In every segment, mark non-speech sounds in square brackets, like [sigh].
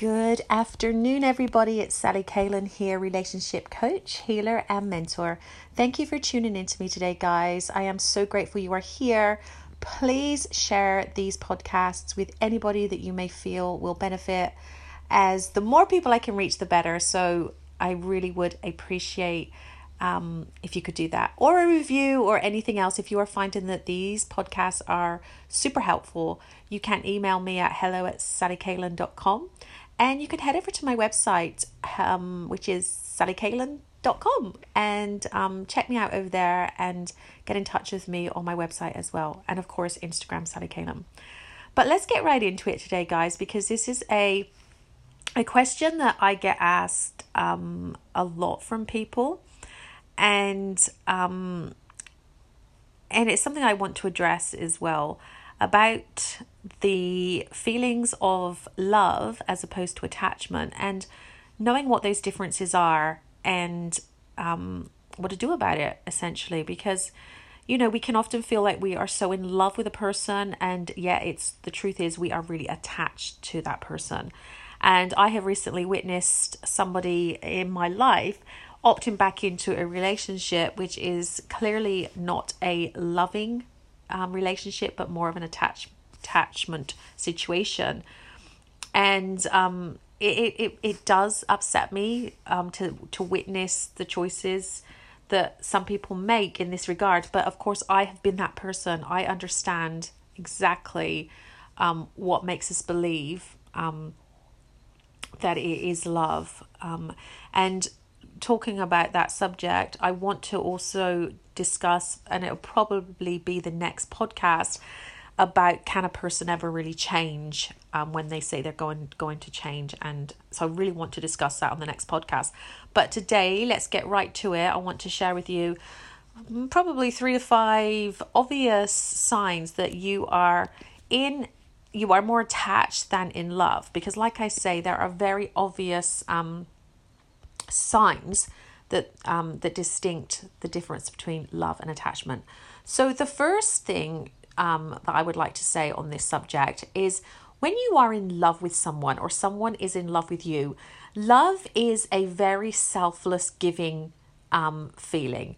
Good afternoon, everybody. It's Sally Kalen here, relationship coach, healer, and mentor. Thank you for tuning in to me today, guys. I am so grateful you are here. Please share these podcasts with anybody that you may feel will benefit, as the more people I can reach, the better. So I really would appreciate um, if you could do that, or a review, or anything else. If you are finding that these podcasts are super helpful, you can email me at hello at sallykalen.com and you can head over to my website, um, which is sallykalen.com, and um, check me out over there and get in touch with me on my website as well. And of course, Instagram, Sally Kalen. But let's get right into it today, guys, because this is a a question that I get asked um, a lot from people and um, and it's something I want to address as well about the feelings of love as opposed to attachment and knowing what those differences are and um, what to do about it essentially because you know we can often feel like we are so in love with a person and yet it's the truth is we are really attached to that person. And i have recently witnessed somebody in my life opting back into a relationship which is clearly not a loving um, relationship, but more of an attach, attachment situation. And um, it, it, it does upset me um, to, to witness the choices that some people make in this regard. But of course, I have been that person. I understand exactly um, what makes us believe um, that it is love. Um, and talking about that subject, I want to also discuss, and it'll probably be the next podcast about can a person ever really change um, when they say they're going going to change. And so i really want to discuss that on the next podcast. But today let's get right to it. I want to share with you mm, probably three to five obvious signs that you are in you are more attached than in love. Because like i say there are very obvious um, signs that um, that distinct the difference between love and attachment. So the first thing um, that I would like to say on this subject is when you are in love with someone or someone is in love with you, love is a very selfless giving um, feeling.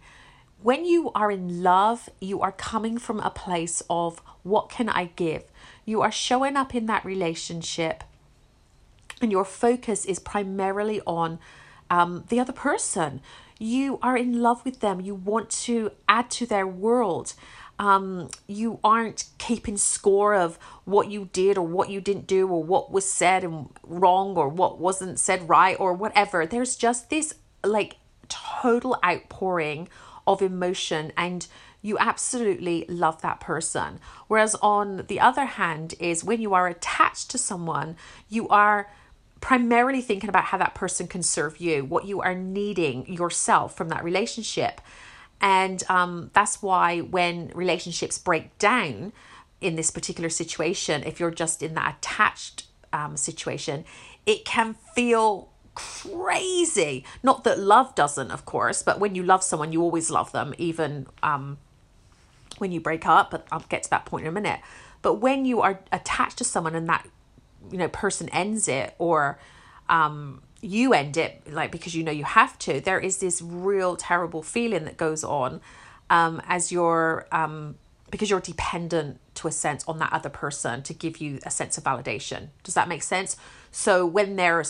When you are in love, you are coming from a place of what can I give? You are showing up in that relationship, and your focus is primarily on um, the other person. You are in love with them. You want to add to their world. Um, you aren't keeping score of what you did or what you didn't do or what was said and wrong or what wasn't said right or whatever. There's just this like total outpouring of emotion and you absolutely love that person. Whereas on the other hand is when you are attached to someone, you are primarily thinking about how that person can serve you, what you are needing yourself from that relationship. And um, that's why when relationships break down in this particular situation, if you're just in that attached um, situation, it can feel crazy. Not that love doesn't, of course, but when you love someone, you always love them, even um, when you break up. But I'll get to that point in a minute. But when you are attached to someone and that you know person ends it or um you end it like because you know you have to there is this real terrible feeling that goes on um as you're um because you're dependent to a sense on that other person to give you a sense of validation. Does that make sense? So when they're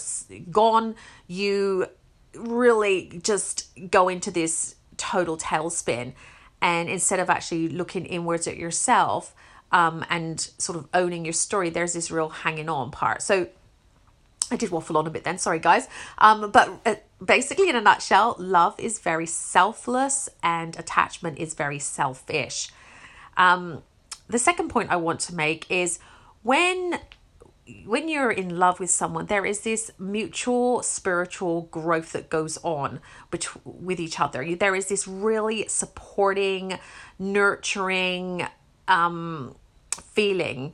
gone you really just go into this total tailspin. And instead of actually looking inwards at yourself um, and sort of owning your story, there's this real hanging on part. So I did waffle on a bit then, sorry guys. Um, but uh, basically, in a nutshell, love is very selfless and attachment is very selfish. Um, the second point I want to make is when when you're in love with someone, there is this mutual spiritual growth that goes on bet- with each other. There is this really supporting, nurturing, um, feeling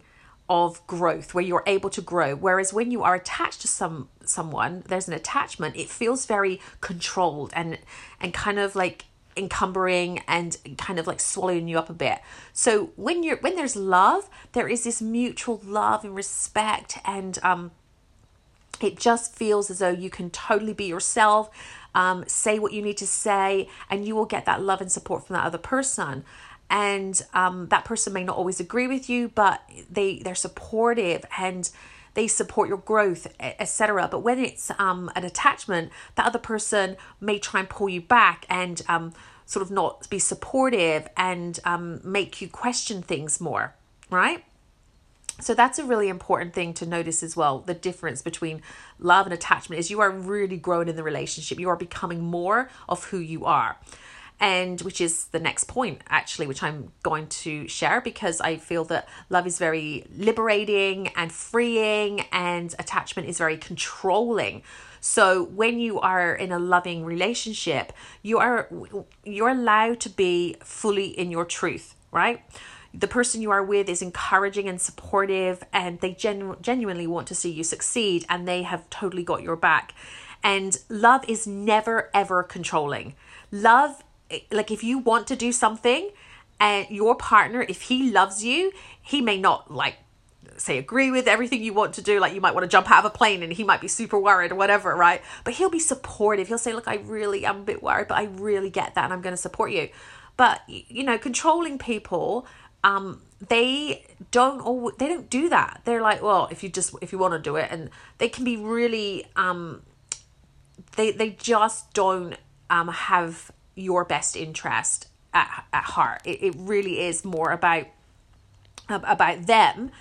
of growth where you're able to grow whereas when you are attached to some someone there's an attachment it feels very controlled and and kind of like encumbering and kind of like swallowing you up a bit so when you're when there's love there is this mutual love and respect and um it just feels as though you can totally be yourself, um, say what you need to say, and you will get that love and support from that other person. And um, that person may not always agree with you, but they they're supportive and they support your growth, etc. But when it's um, an attachment, that other person may try and pull you back and um, sort of not be supportive and um, make you question things more, right? So that's a really important thing to notice as well. The difference between love and attachment is you are really growing in the relationship. You are becoming more of who you are. And which is the next point, actually, which I'm going to share because I feel that love is very liberating and freeing, and attachment is very controlling. So when you are in a loving relationship, you are you're allowed to be fully in your truth, right? the person you are with is encouraging and supportive and they genu- genuinely want to see you succeed and they have totally got your back and love is never ever controlling love like if you want to do something and your partner if he loves you he may not like say agree with everything you want to do. Like you might want to jump out of a plane and he might be super worried or whatever right? But he'll be supportive. He'll say look i really am a bit worried but i really get that and i'm going to support you. But you know controlling people um they don't all they don't do that. They're like well if you just if you want to do it and they can be really um they they just don't um have your best interest at, at heart. It, it really is more about about them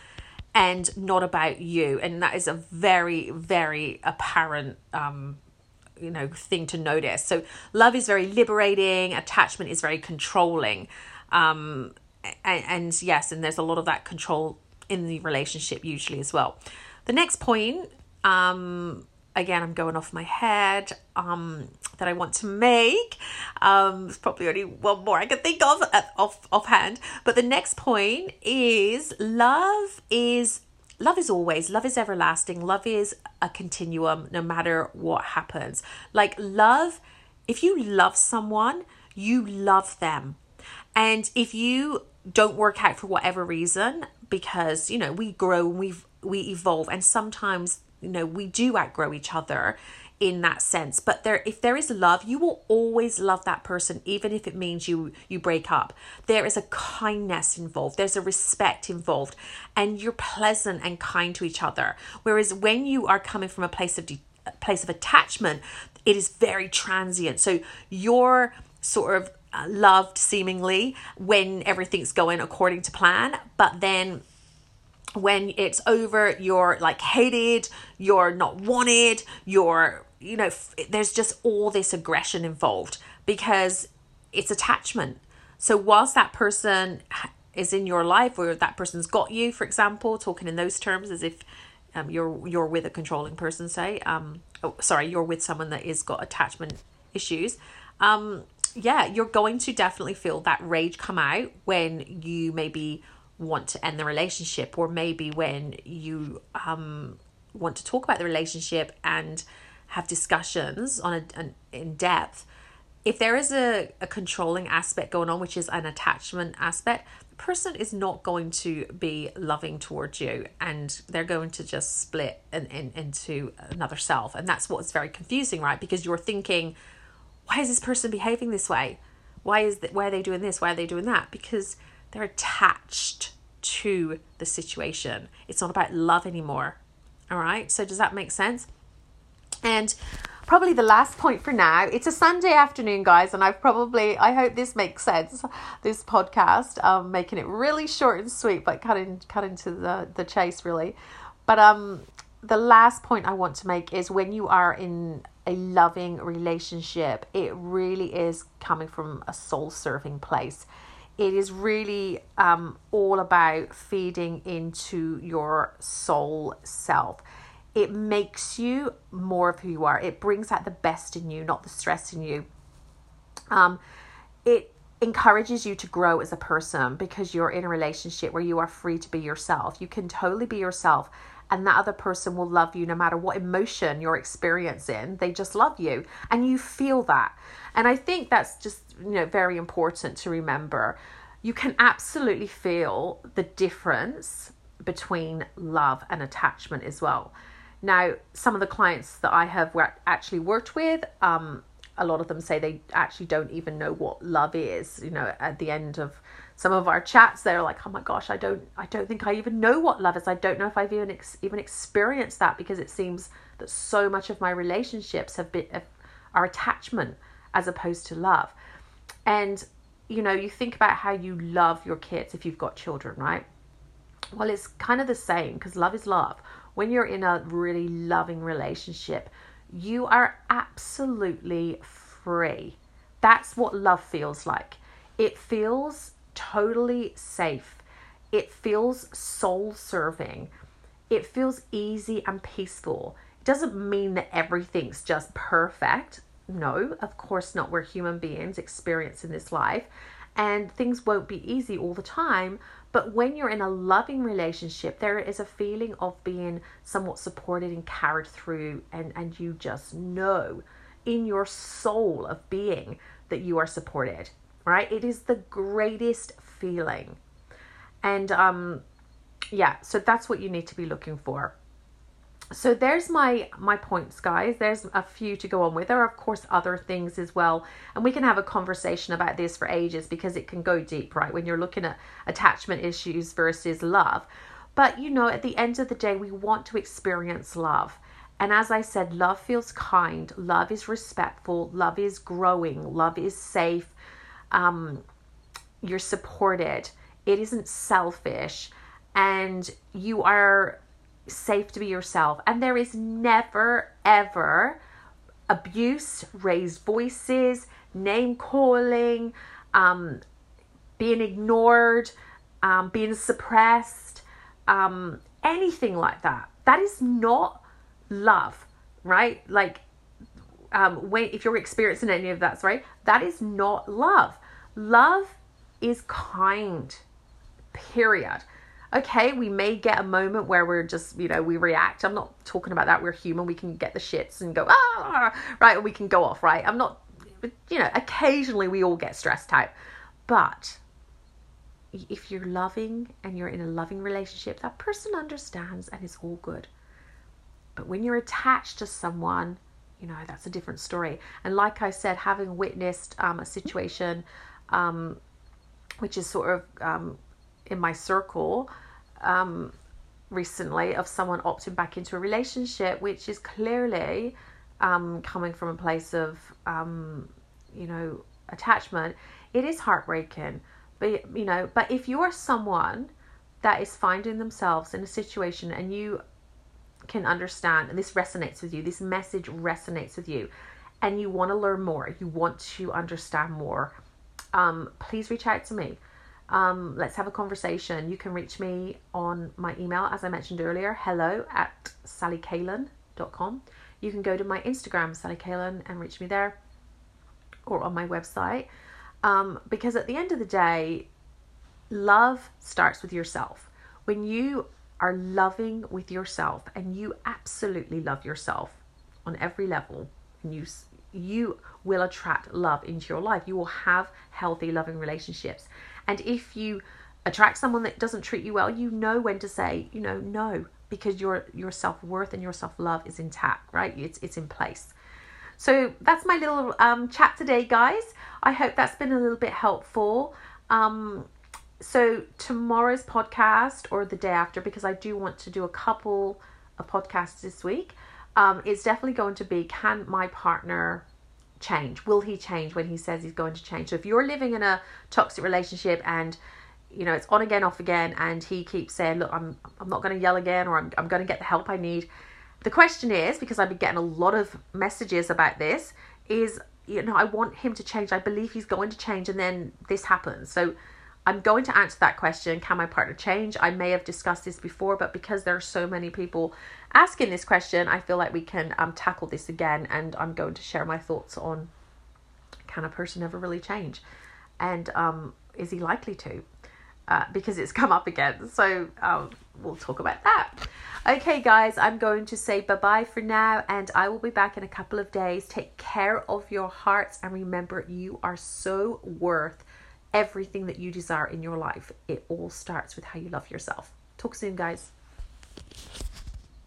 and not about you. And that is a very very apparent um you know thing to notice. So love is very liberating attachment is very controlling um and, and yes, and there's a lot of that control in the relationship usually as well. The next point, um, again, I'm going off my head, um, that I want to make. Um, there's probably only one more I can think of at, off offhand. But the next point is love is love is always love is everlasting. Love is a continuum, no matter what happens. Like love, if you love someone, you love them. And if you don't work out for whatever reason because you know we grow and we we evolve and sometimes you know we do outgrow each other in that sense. But there if there is love you will always love that person even if it means you you break up. There is a kindness involved. There's a respect involved. And you're pleasant and kind to each other. Whereas when you are coming from a place of de- place of attachment it is very transient. So you're sort of uh, loved seemingly when everything's going according to plan, but then when it's over, you're like hated, you're not wanted, you're, you know, f- there's just all this aggression involved because it's attachment. So, whilst that person is in your life or that person's got you, for example, talking in those terms as if um, you're you're with a controlling person, say, um, oh, sorry, you're with someone that is got attachment issues. Um, yeah, you're going to definitely feel that rage come out when you maybe want to end the relationship or maybe when you um want to talk about the relationship and have discussions on a, an in depth if there is a, a controlling aspect going on which is an attachment aspect the person is not going to be loving towards you and they're going to just split in, in, into another self and that's what's very confusing right because you're thinking why is this person behaving this way? Why is that? Why are they doing this? Why are they doing that? Because they're attached to the situation. It's not about love anymore. All right. So does that make sense? And probably the last point for now it's a sunday afternoon guys and i've probably i hope this makes sense this podcast um making it really short and sweet but cutting cutting to the the chase really but um the last point i want to make is when you are in a loving relationship, it really is coming from a soul serving place. It is really um, all about feeding into your soul self. It makes you more of who you are. It brings out the best in you, not the stress in you. Um, it encourages you to grow as a person because you're in a relationship where you are free to be yourself. You can totally be yourself and that other person will love you no matter what emotion you're experiencing. They just love you and you feel that. And I think that's just, you know, very important to remember. You can absolutely feel the difference between love and attachment as well. Now, some of the clients that I have actually worked with, um, a lot of them say they actually don't even know what love is. You know, at the end of some of our chats, they're like, "Oh my gosh, I don't, I don't think I even know what love is. I don't know if I've even ex- even experienced that because it seems that so much of my relationships have been are attachment as opposed to love." And you know, you think about how you love your kids if you've got children, right? Well, it's kind of the same because love is love. When you're in a really loving relationship, you are absolutely free. That's what love feels like. It feels totally safe. It feels soul serving. It feels easy and peaceful. It doesn't mean that everything's just perfect. No, of course not. We're human beings experiencing this life and things won't be easy all the time. But when you're in a loving relationship, there is a feeling of being somewhat supported and carried through, and, and you just know in your soul of being that you are supported, right? It is the greatest feeling. And um yeah, so that's what you need to be looking for. So there's my my points guys. There's a few to go on with. There are of course other things as well. And we can have a conversation about this for ages because it can go deep right? When you're looking at attachment issues versus love. But you know at the end of the day we want to experience love. And as i said love feels kind. Love is respectful. Love is growing. Love is safe um, you're supported it isn't selfish and you are safe to be yourself. And there is never, ever abuse, raised voices, name calling, um, being ignored, um, being suppressed, um, anything like that. That is not love, right? Like, um, when if you're experiencing any of that, sorry, that is not love. Love is kind. Period okay, we may get a moment where we're just, you know, we react. I'm not talking about that. We're human. We can get the shits and go, ah, right, we can go off, right? I'm not, you know, occasionally we all get stressed out. But if you're loving and you're in a loving relationship, that person understands and it's all good. But when you're attached to someone, you know, that's a different story. And like I said, having witnessed um, a situation, um, which is sort of um, in my circle um, recently of someone opting back into a relationship, which is clearly um, coming from a place of, um, you know, attachment. It is heartbreaking. But, you know, but if you're someone that is finding themselves in a situation and you can understand, and this resonates with you, this message resonates with you, and you want to learn more, you want to understand more, um, please reach out to me. Um, let's have a conversation. You can reach me on my email, as I mentioned earlier, hello at sallykalen.com. You can go to my Instagram, Sally Kalen, and reach me there or on my website. Um, because at the end of the day, love starts with yourself. When you are loving with yourself and you absolutely love yourself on every level, and you you will attract love into your life. You will have healthy, loving relationships. And if you attract someone that doesn't treat you well, you know when to say, you know, no, because your your self-worth and your self-love is intact, right? It's it's in place. So that's my little um, chat today, guys. I hope that's been a little bit helpful. Um, so tomorrow's podcast or the day after, because I do want to do a couple of podcasts this week, um, is definitely going to be can my partner change? Will he change when he says he's going to change? So if you're living in a toxic relationship and you know it's on again, off again, and he keeps saying, "Look, I'm I'm not going to yell again, or I'm I'm going to get the help I need." The question is because I've been getting a lot of messages about this is you know I want him to change. I believe he's going to change, and then this happens. So I'm going to answer that question can my partner change? I may have discussed this before, but because there are so many people asking this question, I feel like we can um, tackle this again. And I'm going to share my thoughts on can a person ever really change? And um, is he likely to? Uh, because it's [laughs] come up again. So um, we'll talk about that. Okay, guys, I'm going to say bye bye for now, and I will be back in a couple of days. Take care of your hearts, and remember, you are so worth everything that you desire in your life. It all starts with how you love yourself. Talk soon, guys.